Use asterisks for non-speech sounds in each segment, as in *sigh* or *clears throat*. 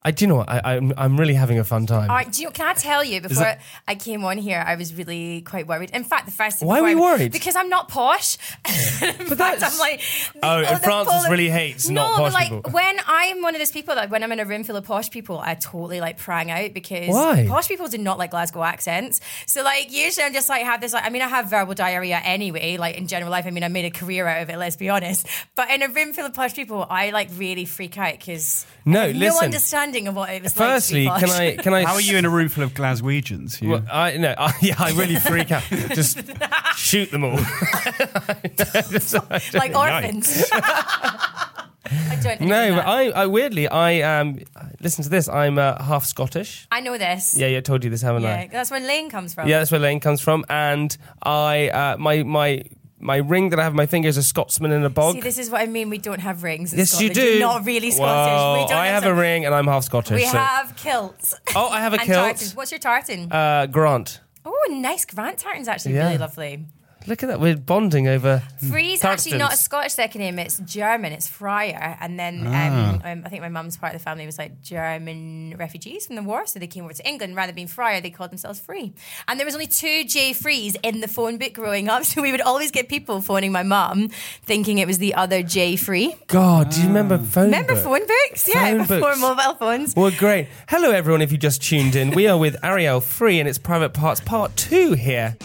I do you know what I, I'm I'm really having a fun time. All right, do you, can I tell you before that- I came on here, I was really quite worried. In fact, the first thing Why were you I- worried? Because I'm not posh. *laughs* Fact, that's- I'm like, Oh, and Francis of- really hates no, not posh but like people. when I'm one of those people that when I'm in a room full of posh people, I totally like prang out because Why? posh people do not like Glasgow accents. So like usually I'm just like have this like I mean I have verbal diarrhea anyway. Like in general life, I mean I made a career out of it. Let's be honest. But in a room full of posh people, I like really freak out because No, no listen. no understanding of what it was like. Firstly, posh. can I can I? How are you in a room full of Glaswegians? Well, I no, I, *laughs* yeah, I really freak out. Just *laughs* shoot them all. like orphans. *laughs* I don't No, but I, I weirdly, I um, listen to this. I'm uh, half Scottish. I know this. Yeah, yeah, I told you this, haven't Yeah, I? that's where Laing comes from. Yeah, that's where Laing comes from. And I, uh, my my my ring that I have on my finger is a Scotsman in a bog. See, this is what I mean. We don't have rings. In yes, you do. You're not really Scottish. Well, we don't I have a ring, and I'm half Scottish. We so- have kilts. Oh, I have a kilt. Tartans. What's your tartan? Uh, Grant. oh, nice. Grant tartan's actually Yeah. really lovely. Look at that. We're bonding over. Free's actually not a Scottish second name. It's German. It's Fryer. And then Ah. um, um, I think my mum's part of the family was like German refugees from the war. So they came over to England. Rather than being Fryer, they called themselves Free. And there was only two J Frees in the phone book growing up. *laughs* So we would always get people phoning my mum thinking it was the other J Free. God, do you remember phone? Remember book? phone books? Yeah, Phone before mobile phones. Well, great. Hello, everyone. If you just tuned in, we are with Arielle Free and its Private Parts Part Two here.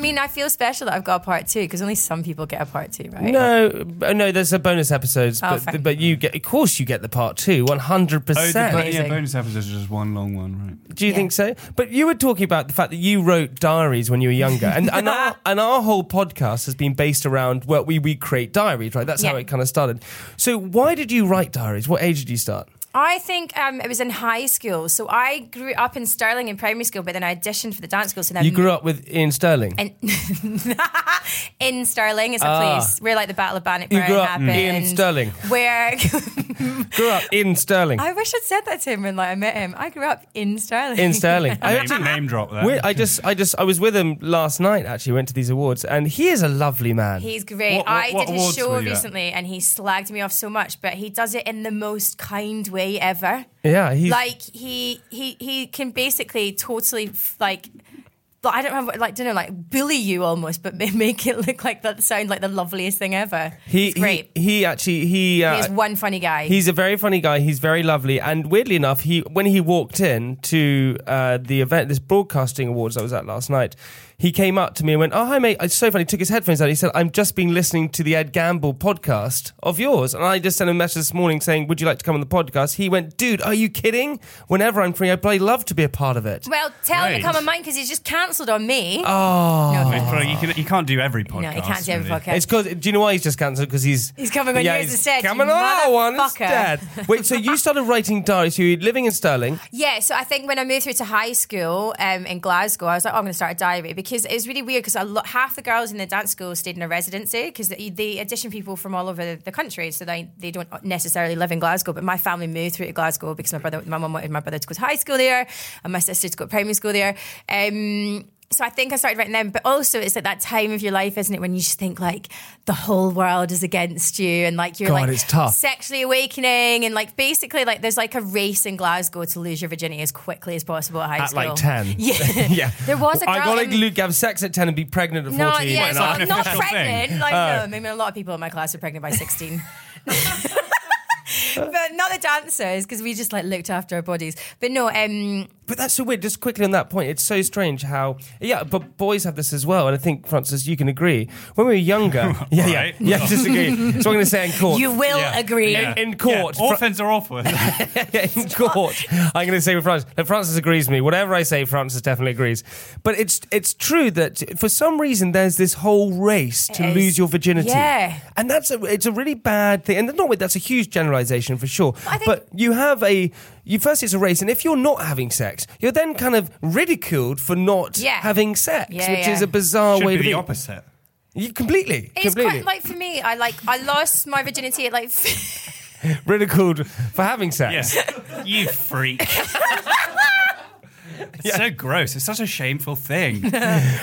I mean, I feel special that I've got a part two because only some people get a part two, right? No, uh, no. There's a bonus episodes, Oh, but fine. but you get, of course, you get the part two, one hundred oh, the bo- percent. yeah, Amazing. bonus episodes are just one long one, right? Do you think so? But you were talking about the fact that you wrote diaries when you were younger, and and *laughs* our, and our whole podcast has been based around well, we we create diaries, right? That's how Yeah. it kind of started. So why did you write diaries? What age did you start? I think um, it was in high school. So I grew up in Stirling in primary school, but then I auditioned for the dance school. So then You grew up with Iain Stirling. in, *laughs* in Stirling is a Ah. place where like the Battle of Bannockburn You grew up happened. in Stirling, Where *laughs* grew up in Stirling. I wish I'd said that to him when like I met him. I grew up in Stirling. in Stirling. *laughs* I Name, actually- name drop that. I just, I just, I was with him last night. Actually, went to these awards, and he is a lovely man. He's great. What- what- I did his show were you at? recently and he slagged me off so much, but he does it in the most kind way ever. yeah, he's like he he he can basically totally like but I don't have like don't know like bully you almost, but *laughs* make it look like that sound like the loveliest thing ever. he, It's great. he, he actually, he, uh, He's one funny guy. He's a very funny guy. He's very lovely, and weirdly enough, he when he walked in to uh, the event, this broadcasting awards I was at last night, he came up to me and went, "Oh hi mate, it's so funny." He took his headphones out. He said, "I'm just been listening to the Ed Gamble podcast of yours," and I just sent him a message this morning saying, "Would you like to come on the podcast?" He went, "Dude, are you kidding? Whenever I'm free, I'd bloody love to be a part of it." well, tell him to Great. come on mine because he's just cancelled on me. Oh. no, Wait, bro, you, can, you can't do every podcast. no, he can't do every really. podcast. It's because do you know why he's just cancelled? Because he's He's coming on yours he's instead, you Coming on our one motherfucker. instead. Wait, so you started writing diaries? You're living in Stirling. *laughs* Yeah, so I think when I moved through to high school um, in Glasgow, I was like, oh, I'm going to start a diary because because it was really weird because half the girls in the dance school stayed in a residency because they, they audition people from all over the country, so they they don't necessarily live in Glasgow. But my family moved through to Glasgow because my brother, my mum wanted my brother to go to high school there, and my sister to go to primary school there. Um, so I think I started writing them, but also it's at that time of your life, isn't it, when you just think like the whole world is against you and like you're God, like it's tough. sexually awakening and like basically like there's like a race in Glasgow to lose your virginity as quickly as possible at high At school. like 10. *laughs* Yeah. *laughs* yeah. There was a girl I got in- to Luke have sex at 10 and be pregnant at 14. No, yeah, and not, not official thing. pregnant. Like, Oh. no, I mean, a lot of people in my class were pregnant by 16. *laughs* but not the dancers, because we just like looked after our bodies. But no, um, But that's so weird. Just quickly on that point, it's so strange how yeah, but boys have this as well, and I think Francis, you can agree. When we were younger, *laughs* yeah, yeah, Right. yeah, disagree. so I'm going to say in court. you will Yeah. agree. Yeah. in court, Yeah, Fra- are awful. *laughs* yeah, in court. I'm going to say with Francis. Now, Francis agrees with me. Whatever I say, Francis definitely agrees. But it's it's true that for some reason there's this whole race to It is. lose your virginity. Yeah. and that's a it's a really bad thing. And not that's a huge generalization for sure. I think- but you have a you first it's a race, and if you're not having sex, you're then kind of ridiculed for not Yeah. having sex, Yeah, which yeah. is a bizarre Should way be to the be. opposite. You completely, It's completely quite like for me. I like I lost my virginity at like *laughs* ridiculed for having sex. Yeah. you freak. *laughs* *laughs* It's so gross. It's such a shameful thing. *laughs*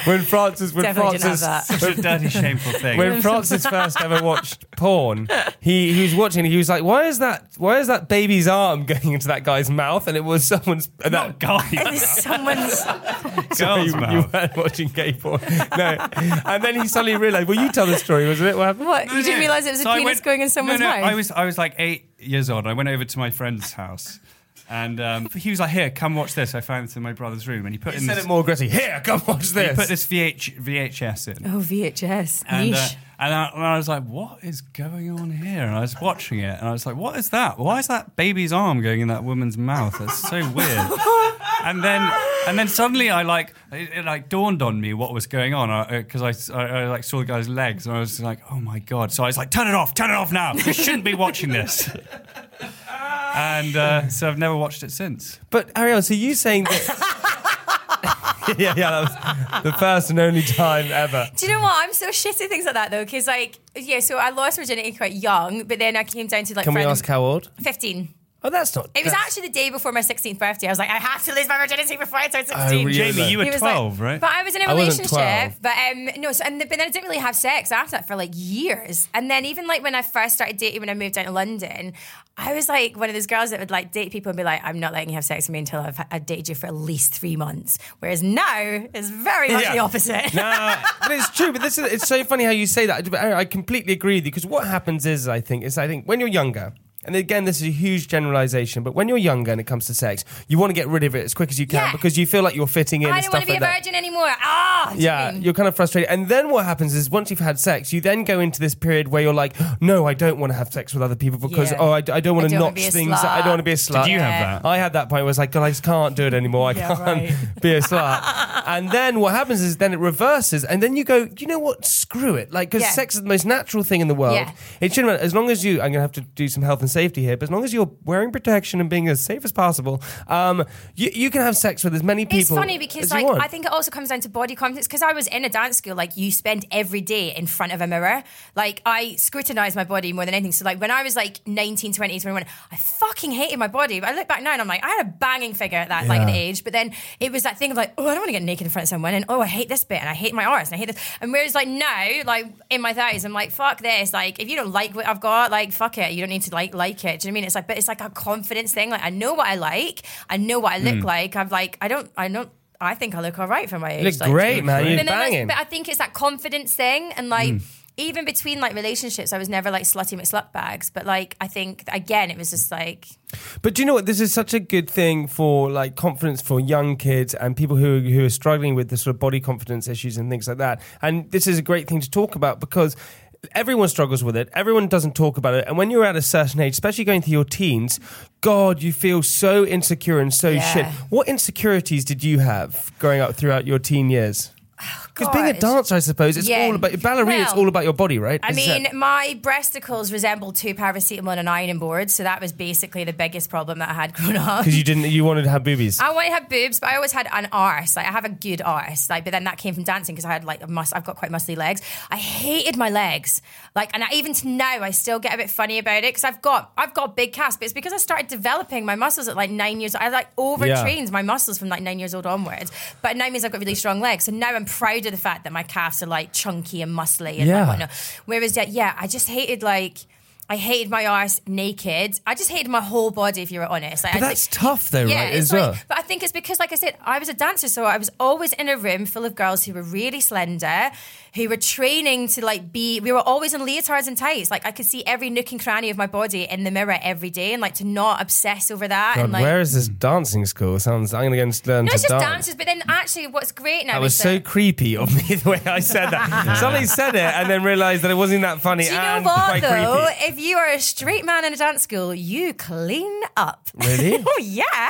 When Francis, when Definitely Francis, Such a dirty, shameful thing. when Francis first ever watched porn, he, he was watching. He was like, "Why is that? Why is that baby's arm going into that guy's mouth?" And it was someone's. And that, Not guys. someone's. *laughs* Sorry, girls' you, you weren't watching gay porn. No. And then he suddenly realised. Well, you tell the story, wasn't it? What happened? What? No, you didn't realize it was a So I penis went- going in someone's no, no, mouth? I was I was like eight years old. I went over to my friend's house, and um, *laughs* he was like, "Here, come watch this." I found this in my brother's room, and he put He in said this, it more aggressive. Here, come watch this. he put this VH, VHS in. Oh, VHS. And, uh, Niche. And, I, and I was like, what is going on here? And I was watching it and I was like, what is that? Why is that baby's arm going in that woman's mouth? That's so weird. *laughs* and then and then suddenly I like it, it like dawned on me what was going on because I, I, I like saw the guy's legs and I was like, oh my god! So I was like, turn it off, turn it off now. You shouldn't be watching this. *laughs* and uh, so I've never watched it since. But Arielle, so you saying that? *laughs* yeah, yeah, that was the first and only time ever. Do you know what? I'm so shit at things like that though, because like, yeah. So I lost virginity quite young, but then I came down to like. Can we ask how old? Fifteen. Oh, that's not. It was that's- actually the day before my 16th birthday. I was like, I have to lose my virginity before I turn 16. Oh, really? Jamie, you were He was like- 12, right? But I was in a I wasn't relationship. 12. But um, no, so, and but then I didn't really have sex after that for like years. And then even like when I first started dating, when I moved down to London, I was like one of those girls that would like date people and be like, I'm not letting you have sex with me until I've, I've dated you for at least three months. Whereas now it's very much Yeah. the opposite. *laughs* No, *laughs* but it's true. But this is, it's so funny how you say that. But I I completely agree with you because what happens is, I think, is I think when you're younger. And again, this is a huge generalization, but when you're younger and it comes to sex, you want to get rid of it as quick as you can Yeah. because you feel like you're fitting in I don't want to be like a that. virgin anymore. Ah, do you Yeah, mean? you're kind of frustrated. And then what happens is once you've had sex, you then go into this period where you're like, no, I don't want to have sex with other people because, Yeah. oh, I, I don't want I to don't notch be a things. I don't want to be a slut. Did you have that? I had that point where I was like, God, I just can't do it anymore. I Yeah, can't *laughs* right. be a slut. and then what happens is then it reverses, and then you go, you know what? Screw it. Like, because Yeah. sex is the most natural thing in the world. Yeah. It shouldn't matter. As long as you, I'm going to have to do some health and safety here, but as long as you're wearing protection and being as safe as possible, um, you, you can have sex with as many people. It's funny because like. I think it also comes down to body confidence because I was in a dance school like you spend every day in front of a mirror like I scrutinize my body more than anything so like when I was like 19 20 21 I fucking hated my body but I look back now and I'm like I had a banging figure at that like an age but then it was that thing of like oh I don't want to get naked in front of someone and oh I hate this bit and I hate my arse and I hate this and whereas like now like in my 30s I'm like fuck this like if you don't like what I've got like fuck it you don't need to like like it do you know what I mean it's like but it's like a confidence thing like I know what I like I know what I look hmm. like I've like I don't I don't I think I look all right for my age. look like, great, man. You're But banging. But I think it's that confidence thing, and like hmm. even between like relationships, I was never like slutty McSlut bags. But like I think again, it was just like But do you know what? This is such a good thing for like confidence for young kids and people who who are struggling with the sort of body confidence issues and things like that. And this is a great thing to talk about because everyone struggles with it. Everyone doesn't talk about it. And when you're at a certain age, especially going through your teens, God, you feel so insecure and so Yeah. shit. What insecurities did you have growing up throughout your teen years? Because being a dancer, I suppose, it's Yeah. all about ballerina. it's all about your body, right? I Is uh, mean, that- my breasticles resembled two paracetamol and an ironing board, so that was basically the biggest problem that I had growing up. because you didn't, you wanted to have boobies. I wanted to have boobs, but I always had an arse. Like I have a good arse. Like, but then that came from dancing because I had like a mus- I've got quite muscly legs. I hated my legs. Like, and I, even to now, I still get a bit funny about it because I've got I've got big calves, but it's because I started developing my muscles at like nine years. old. I like overtrained my muscles from like nine years old onwards. But it now means I've got really strong legs. So now I'm proud of the fact that my calves are like chunky and muscly and Yeah. like whatnot. Whereas, yeah, yeah, I just hated like. I hated my arse naked. I just hated my whole body, if you were honest. Like, but that's tough, though, yeah, right? it's like- well. But I think it's because, like I said, I was a dancer, so I was always in a room full of girls who were really slender, who were training to like be. We were always in leotards and tights. Like I could see every nook and cranny of my body in the mirror every day, and like to not obsess over that. God, and like, where is this dancing school? Sounds. I'm going to go and learn no, to it's just dance. dances. But then, actually, what's great now That was is so that, creepy of me *laughs* the way I said that. Somebody said it and then realised that it wasn't that funny Do you know what quite though? creepy. If you are a straight man in a dance school, you clean up. Really? *laughs* oh yeah.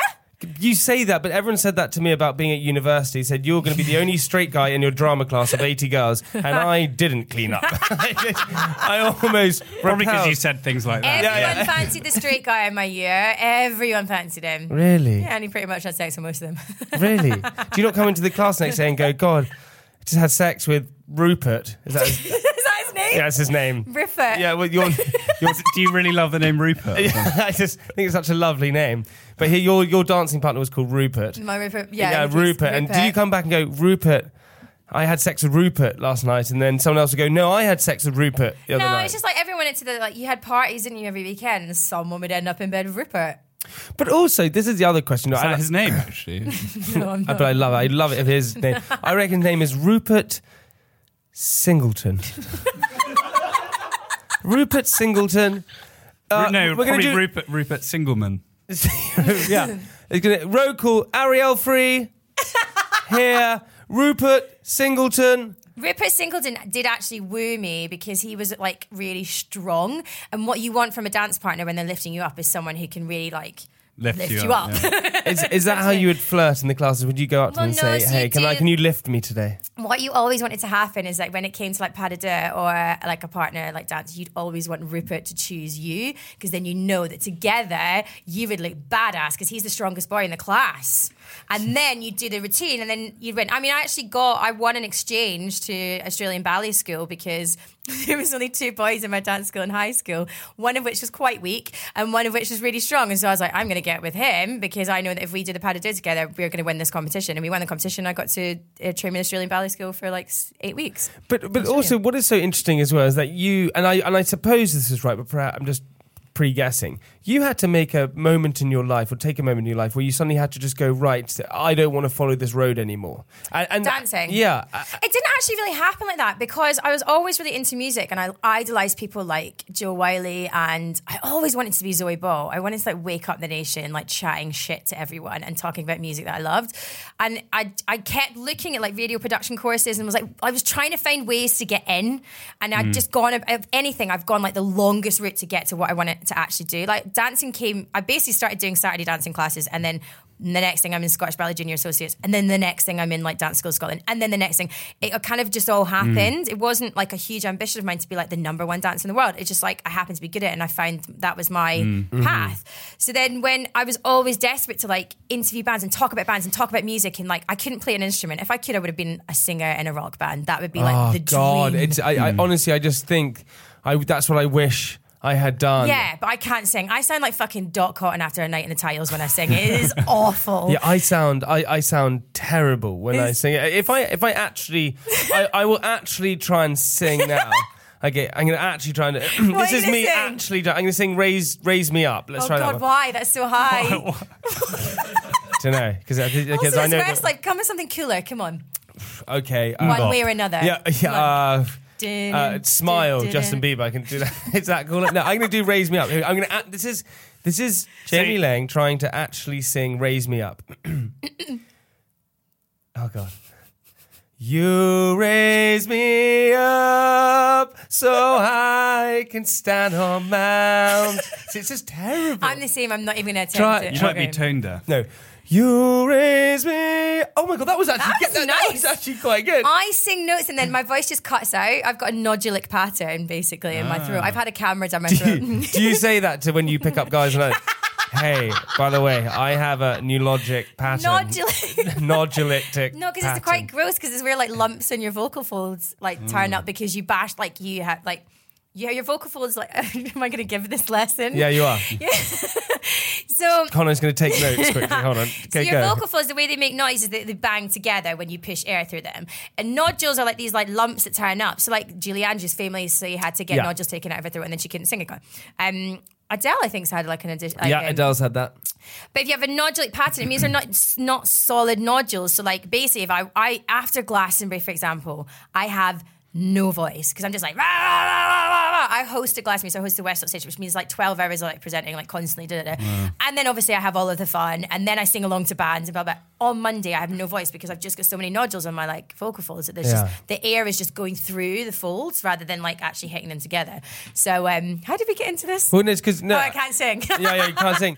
You say that, but everyone said that to me about being at university. Said you're going to be the only straight guy in your drama class of 80 girls, and *laughs* I didn't clean up. *laughs* I almost *laughs* Probably because you said things like that. Everyone yeah. fancied the straight guy in my year. Everyone fancied him. Really, Yeah, and he pretty much had sex with most of them. really. Do you not come into the class next day and go, God, I just had sex with Rupert? Is that? Name? yeah, that's his name. Rupert. Yeah, well, you're. *laughs* you're Do you really love the name Rupert? *laughs* I just think it's such a lovely name. But here, your your dancing partner was called Rupert. My Rupert. Yeah, Yeah, he's Rupert. And do you come back and go, Rupert? I had sex with Rupert last night, and then someone else would go, No, I had sex with Rupert the other No, night. it's just like everyone into the like you had parties, didn't you, every weekend? And someone would end up in bed with Rupert. But also, this is the other question. Is I, that his name, actually? *laughs* No, I'm uh, I- but I love it. I love it of his name. I reckon his name is Rupert Singleton. Rupert Singleton. Uh, no, we're gonna probably do- Rupert, Rupert Singleman. *laughs* yeah. It's gonna roll call Arielle Free *laughs* here. Rupert Singleton. Rupert Singleton did actually woo me because he was like really strong. And what you want from a dance partner when they're lifting you up is someone who can really like Lift lift, you you, up, up. yeah. *laughs* Is, is that how you would flirt in the classes? Would you go up to Well, them and no, say, so "Hey, you can I? Can you lift me today?" what you always wanted to happen is like when it came to like pas de deux or like a partner like dance, you'd always want Rupert to choose you because then you know that together you would look badass because he's the strongest boy in the class. And then you'd do the routine and then you'd win. I mean, I actually got, I won an exchange to Australian Ballet School because *laughs* there was only two boys in my dance school in high school, one of which was quite weak and one of which was really strong. And so I was like, I'm going to get with him because I know that if we do the pas de deux together, we're going to win this competition. And we won the competition. I got to uh, train in Australian Ballet School for like eight weeks. But but also, what is so interesting as well is that you and I and I suppose this is right, but perhaps I'm just pre-guessing. You had to make a moment in your life, or take a moment in your life, where you suddenly had to just go right. I don't want to follow this road anymore. And, and Dancing. yeah. It didn't actually really happen like that because I was always really into music and I idolized people like Jo Whiley and I always wanted to be Zoe Ball. I wanted to like wake up the nation like chatting shit to everyone and talking about music that I loved. And I I kept looking at like radio production courses and was like I was trying to find ways to get in and I'd mm. just gone if anything I've gone like the longest route to get to what I wanted to actually do. Like dancing came I basically started doing Saturday dancing classes and then the next thing I'm in Scottish Ballet Junior Associates, and then the next thing I'm in like Dance School Scotland, and then the next thing. It kind of just all mm. happened. It wasn't like a huge ambition of mine to be like the number one dancer in the world. It's just like I happened to be good at it, and I found that was my mm. mm-hmm. path. So then when I was always desperate to like interview bands and talk about bands and talk about music, and like I couldn't play an instrument. If I could, I would have been a singer in a rock band. That would be like oh the God! dream. It's I, I mm. honestly, I just think I that's what I wish I had done. yeah, but I can't sing. I sound like fucking Dot Cotton after a night in the tiles when I sing. It is *laughs* awful. Yeah, I sound I, I sound terrible when I Is- sing. If I if I actually I, I will actually try and sing now. *laughs* Okay, I'm gonna actually try and. *clears throat* This is me actually. I'm gonna sing "Raise Raise Me Up." Let's Oh try God, that why? That's so high. *laughs* Don't know because I it's know. that- Like, come with something cooler. Come on. okay, One uh, way or another. Yeah, yeah. On. Uh, Dun, dun, smile, dun, Justin. Bieber. I can do that. *laughs* Is that cool? No, I'm going to do "Raise Me Up." I'm going to. act This is this is Jamie Say- Laing trying to actually sing "Raise Me Up." *clears throat* oh God. You raise me up so I can stand on mountains. *laughs* It's just terrible. I'm the same. I'm not even going to attempt Try- it. You might be Okay. tone deaf. no, You raise me. Oh my god, that was actually that, that nice. was actually quite good. I sing notes and then my voice just cuts out. I've got a nodulic pattern basically in my throat. I've had a camera down my do, throat. you, *laughs* do you say that to when you pick up guys and like, hey, by the way, I have a new logic pattern. Nodulic. *laughs* Nodulictic. No, because it's quite gross because it's where like lumps in your vocal folds like turn Mm. up because you bash like you have like yeah your vocal folds like *laughs* am I going to give this lesson? Yeah, you are. So Connor's going to take notes *laughs* quickly. Hold on. So your go. vocal folds, the way they make noise is that they bang together when you push air through them. And nodules are like these like lumps that turn up. So like Julie Andrews famously had to get Yeah. nodules taken out of her throat and then she couldn't sing again. Um, Adele, I think, has had like an addition. Like, yeah, um, Adele's had that. But if you have a nodulic pattern, it means they're not not solid nodules. So like basically, if I, I after Glastonbury, for example, I have no voice because I'm just like rah, rah, rah. I host a Glastonbury, so I host the West stage, which means like 12 hours of like presenting like constantly, da, da, da. and then obviously I have all of the fun, and then I sing along to bands and blah blah. On Monday, I have no voice because I've just got so many nodules on my like vocal folds that there's Yeah. just the air is just going through the folds rather than like actually hitting them together. So um, how did we get into this? Well, no, because no. oh, I can't sing. yeah, yeah, you can't *laughs* sing.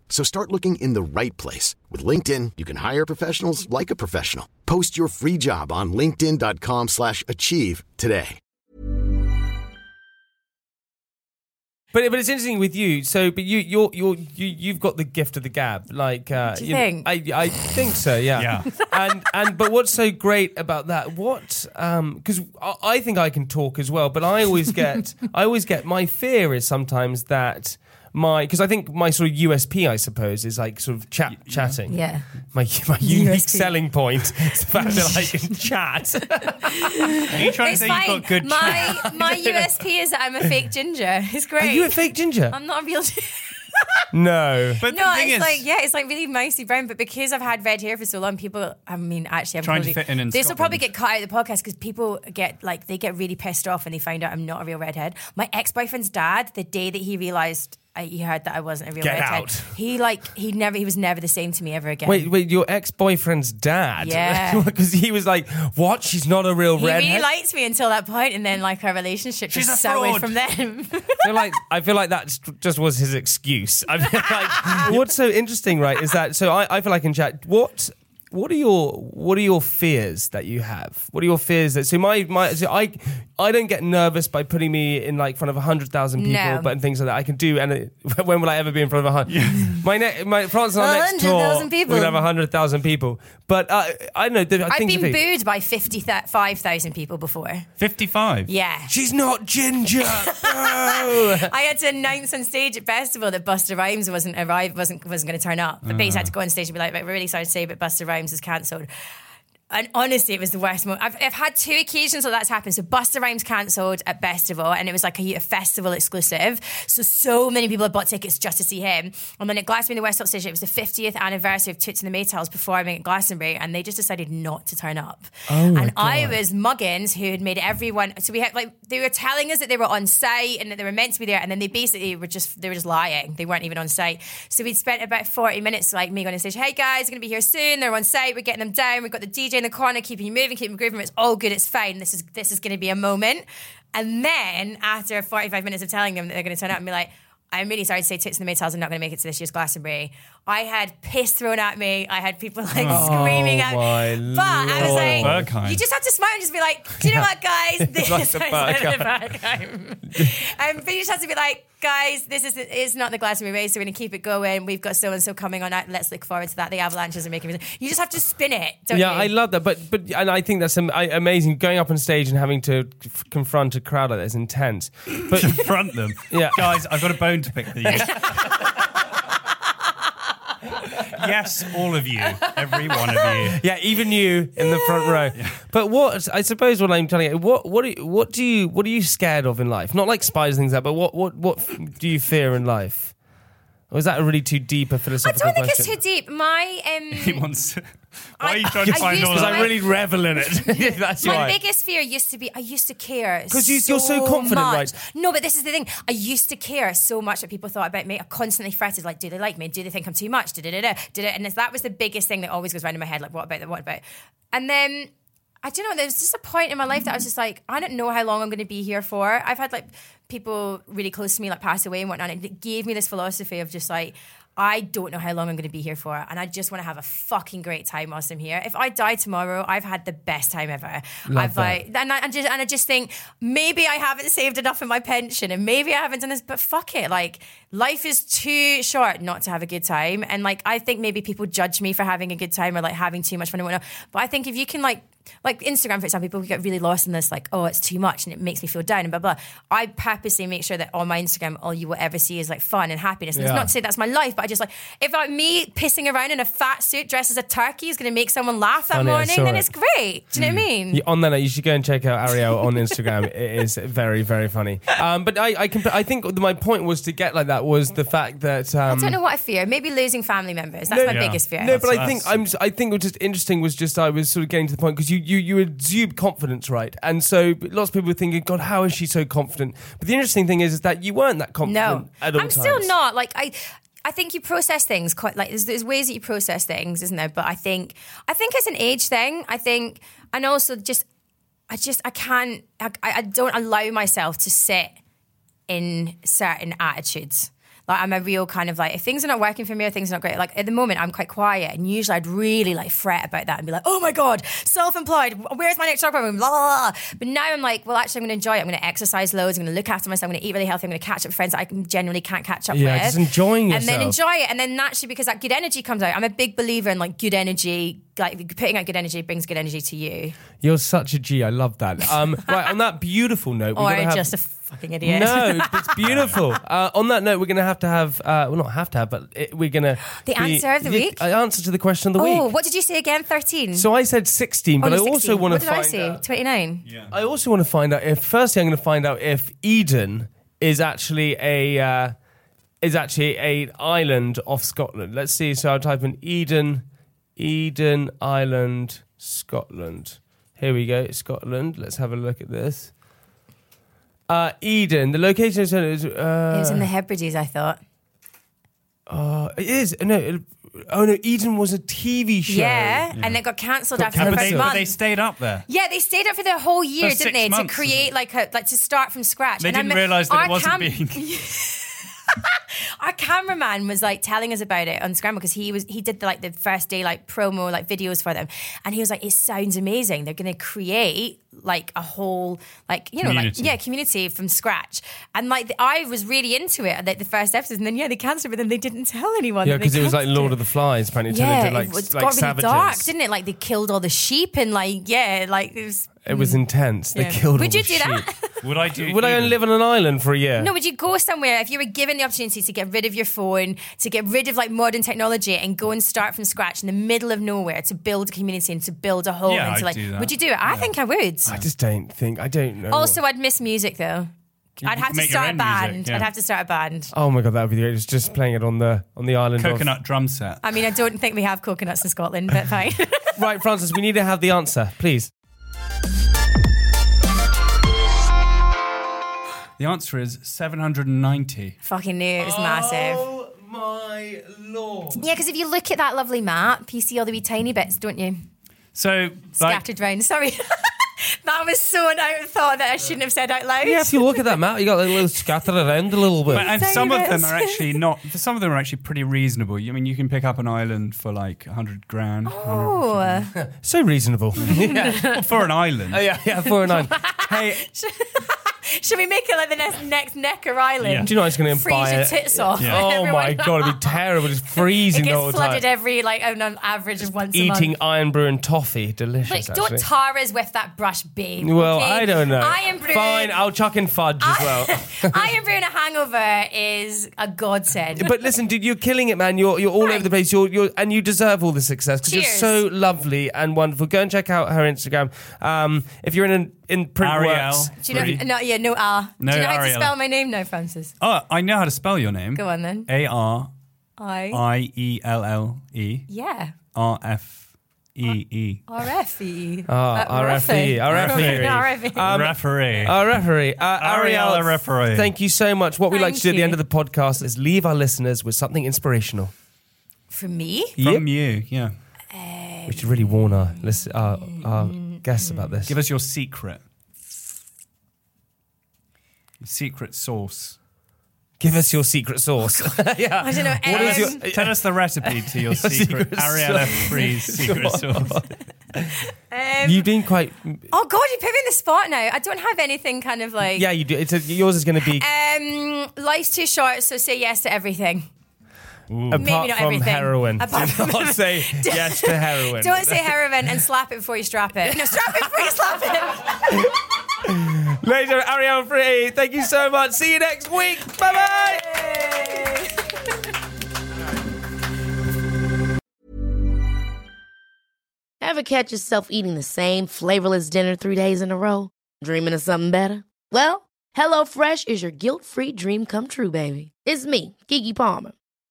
So start looking in the right place. With LinkedIn, you can hire professionals like a professional. Post your free job on linkedin.com slash achieve today. But but it's interesting with you. So, but you you're you're you you've got the gift of the gab. Like, uh, Do you think? I I think so. Yeah. Yeah. *laughs* And and but what's so great about that? What um because I, I think I can talk as well, but I always get *laughs* I always get my fear is sometimes that. My, because I think my sort of USP, I suppose, is like sort of chat, chatting. Yeah. My my *laughs* unique USP. selling point is the fact that I can *laughs* chat. Are you trying to say fine. you've got good my my USP is that I'm a fake ginger. It's great. Are you a fake ginger? I'm not a real. ginger. *laughs* no. But no, the thing it's is, like yeah, it's like really mousy brown. But because I've had red hair for so long, people. I mean, actually, I'm Trying to probably, fit in in This will probably get cut out of the podcast because people get like they get really pissed off when they find out I'm not a real redhead. My ex boyfriend's dad, the day that he realized. I, he heard that I wasn't a real Get redhead. out. He like he never he was never the same to me ever again. Wait, wait, your ex boyfriend's dad? Yeah. *laughs* Because he was like, what? She's not a real he redhead? really liked me until that point, and then like our relationship She's just a soured fraud. from them. *laughs* I feel like I feel like that just- just was his excuse. I feel like *laughs* what's so interesting, right, is that so I, I feel like in chat, what what are your what are your fears that you have? What are your fears that so my my so I I don't get nervous by putting me in like front of hundred thousand people, No. but things like that I can do. And it, *laughs* when will I ever be in front of a hundred? *laughs* My ne- my France and our next tour, 100,000 people. we're gonna have hundred thousand people. But uh, I don't know. I I've think been booed by fifty five thousand people before. 55. Yeah. She's not ginger. bro. *laughs* I had to announce on stage at festival that Busta Rhymes wasn't arrived, wasn't wasn't going to turn up. The basically, I had to go on stage and be like, "Right, "We're really sorry to say, but Busta Rhymes is cancelled." And honestly, it was the worst moment. I've, I've had two occasions where that's happened. So Busta Rhymes cancelled at Festival, and it was like a, a festival exclusive. So so many people had bought tickets just to see him. And then at Glastonbury, the West Holts Stage, it was the 50th anniversary of Toots and the Maytals performing at Glastonbury, and they just decided not to turn up. Oh and I was Muggins, who had made everyone. So we had like they were telling us that they were on site and that they were meant to be there, and then they basically were just they were just lying. They weren't even on site. So we'd spent about 40 minutes like me going on stage. Hey guys, we're going to be here soon. They're on site. We're getting them down. We've got the DJ in the corner, keeping you moving, keeping you grooving. It's all good. It's fine. This is this is going to be a moment. And then after 45 minutes of telling them that they're going to turn up and be like, I'm really sorry to say Tits in the Maytals are not going to make it to this year's Glastonbury. I had piss thrown at me. I had people like screaming at my me. But I was like, Berghain. you just have to smile and just be like, do you know what, guys? *laughs* This like the I said the Berghain. *laughs* um, but you just have to be like, guys, this is is not the Glastonbury race. So we're going to keep it going. We've got so and so coming on. Let's look forward to that. The avalanches are making. You just have to spin it. Don't Yeah, you? I love that, but but and I think that's amazing. Going up on stage and having to f- confront a crowd like that is intense. But *laughs* Confront them. Yeah. Guys, I've got a bone to pick for you. *laughs* yes, all of you. Every one of you. *laughs* yeah, even you in the front row. But what I suppose what I'm telling you, what what do you, what do you what are you scared of in life? Not like spiders and things like that, but what what what do you fear in life? Or is that a really too deep a I philosophical I don't think question? it's too deep. My um, *laughs* He wants. Why are you I- trying to I find used all Because that? I really revel in it. *laughs* *laughs* That's My why. biggest fear used to be I used to care 'Cause you- you're so confident, much. right? No, but this is the thing. I used to care so much that people thought about me. I constantly fretted like, do they like me? Do they think I'm too much? Did it? da da. Did it? And that was the biggest thing that always goes around in my head. Like, what about that? What about? And then. I don't know. There was just a point in my life that I was just like, I don't know how long I'm going to be here for. I've had like people really close to me like pass away and whatnot, and it gave me this philosophy of just like, I don't know how long I'm going to be here for, and I just want to have a fucking great time whilst I'm here. If I die tomorrow, I've had the best time ever. I've like, and I, and, just, and I just think maybe I haven't saved enough in my pension, and maybe I haven't done this, but fuck it. Like life is too short not to have a good time, and like I think maybe people judge me for having a good time or like having too much fun and whatnot. But I think if you can like like Instagram, for example, people get really lost in this, like, oh, it's too much and it makes me feel down and blah blah. I purposely make sure that on my Instagram, all you will ever see is like fun and happiness. And Yeah. it's not to say that's my life, but I just like if like me pissing around in a fat suit dressed as a turkey is going to make someone laugh that Funny, morning, then it. it's great. Do you know what I mean? You- on that note, you should go and check out Arielle on Instagram. *laughs* it is very, very funny. Um, but I, I, can, I think my point was to get like that was the fact that um, I don't know what I fear. Maybe losing family members. That's my Yeah. biggest fear. No, but I think I'm. I think what was just interesting was just I was sort of getting to the point because you you you exude confidence, right? And so lots of people were thinking, God, how is she so confident? But the interesting thing is, is that you weren't that confident. No, at all I'm still not. Like I, I think you process things quite like there's, there's ways that you process things, isn't there? But I think I think it's an age thing. I think, and also just I just I can't I, I don't allow myself to sit in certain attitudes. Like I'm a real kind of like if things are not working for me or things are not great. Like at the moment I'm quite quiet, and usually I'd really like fret about that and be like, oh my god, self-employed. Where's my next job? Blah, blah, blah. But now I'm like, well, actually I'm going to enjoy it. I'm going to exercise loads. I'm going to look after myself. I'm going to eat really healthy. I'm going to catch up with friends that I can- generally can't catch up Yeah, with. just enjoying and then enjoy it. And then naturally, because that good energy comes out. I'm a big believer in like good energy. Like putting out good energy brings good energy to you, You're such a G. I love that. *laughs* Um, right on that beautiful note, we're or gonna have, just a fucking idiot. No, *laughs* it's beautiful. Uh, on that note, we're going to have to have, uh, well, not have to have, but it, we're going *gasps* to. The answer of the week? The answer to the question of the week. Oh, week. what did you say again? Thirteen. So I said 16, but Oh, I no, also 16. want What to did I find say? out. 29. I also want to find out if, firstly, I'm going to find out if Eden is actually a. Uh, is actually a island off Scotland. Let's see. So I'll type in Eden, Eden Island, Scotland. Here we go, Scotland. Let's have a look at this. Uh, Eden. The location is. is uh, it was in the Hebrides, I thought. uh, it is no. It, oh no, Eden was a TV show. Yeah, and it got cancelled Got after Yeah, the but first they, but month. they stayed up there. yeah, they stayed up for the whole year, For didn't six they, months, to create like a like to start from scratch. They And I didn't mean, realise that our it wasn't cam- being. *laughs* *laughs* *laughs* our cameraman was like telling us about it on Scramble because he was he did the, like the first day like promo like videos for them, and he was like, "It sounds amazing. They're going to create like a whole like you know Community. like yeah community from scratch." And like the, I was really into it like the first episode, and then yeah they cancelled it, but then they didn't tell anyone. Yeah, because it was like Lord it. of the Flies, apparently. Yeah, into, like, it, was, like got really savages. dark, didn't it? Like they killed all the sheep and like yeah, like it was. It was mm. intense. They Yeah. killed Would all you the do that? *laughs* Would I do? Would I Eden? only live on an island for a year? No, would you go somewhere if you were given the opportunity to get rid of your phone, to get rid of like modern technology and go and start from scratch in the middle of nowhere to build a community and to build a home Yeah, and to I'd like do that. would you do it? I think I would. I just don't think. I don't know. Also I'd miss music though. I'd have to make your start a own band. music, yeah. I'd have to start a band. oh my god, that would be great. It's just playing it on the on the island. of- coconut drum set? I mean I don't think we have coconuts in Scotland, but fine. *laughs* Right, Francis, we need to have the answer, please. The answer is 790. Fucking knew it was oh massive. Oh my lord! Yeah, because if you look at that lovely map, you see all the wee tiny bits, don't you? So, like, Scattered round. Sorry. *laughs* that was so an out of thought that I shouldn't have said out loud. Yeah, if you look at that map, you got a little scattered around a little bit. but, and Tiny some of them are actually not. Some of them are actually pretty reasonable. I mean, you can pick up an island for like hundred grand. Oh. so reasonable. yeah. *laughs* Well, for an island. Oh, yeah, yeah, for a nine. Hey, *laughs* Should we make it like the next, next Necker Island? Yeah. Do you know it's going to Freeze buy your it? tits off. Yeah. Oh *laughs* my god, it'd be terrible. It's It freezing the whole gets time. flooded every, like, on an average of once Eating a month. Irn-Bru and toffee, delicious. Like, don't tar us with that brush, babe. well, okay? I don't know. Irn-Bru. Fine, I'll chuck in fudge as well. *laughs* Irn-Bru and a hangover is a godsend. but listen, dude, you're killing it, man. You're you're all over the place. You're you're and you deserve all the success because you're so lovely and wonderful. Go and check out her Instagram. Um, if you're in an, in print Arielle. works, Do you know? No, yeah, no R. No Do you know how to Arielle. spell my name now, Francis? oh, I know how to spell your name. Go on then. A R I. I E L L E Yeah. R F E E. RFE. RFE, RFE. RFE. Um, referee. Our referee, uh, Arielle, Arielle, a referee. Thank you so much. What we like to Thank do at the you. end of the podcast is leave our listeners with something inspirational. For me? From you, yeah. We should really warn our listen, our, our guests about this. Give us your secret. Secret sauce. Give us your secret sauce. *laughs* yeah. I don't know. What is your- Tell us the recipe to your, *laughs* secret, secret Arielle F. Freeze *laughs* secret sauce. um, You've been quite. oh, God, you put me in the spot now. I don't have anything kind of like. Yeah, you do. It's a, yours is going to be Um, life's too short, so say yes to everything. Apart maybe not from everything. heroin. Apart Do from- *laughs* not say yes to heroin. Don't say heroin and slap it before you strap it. No, strap it before you slap it. *laughs* Later, Arielle Free. Thank you so much. See you next week. Bye bye. Ever catch yourself eating the same flavorless dinner three days in a row? Dreaming of something better? Well, HelloFresh is your guilt-free dream come true, baby. It's me, Keke Palmer.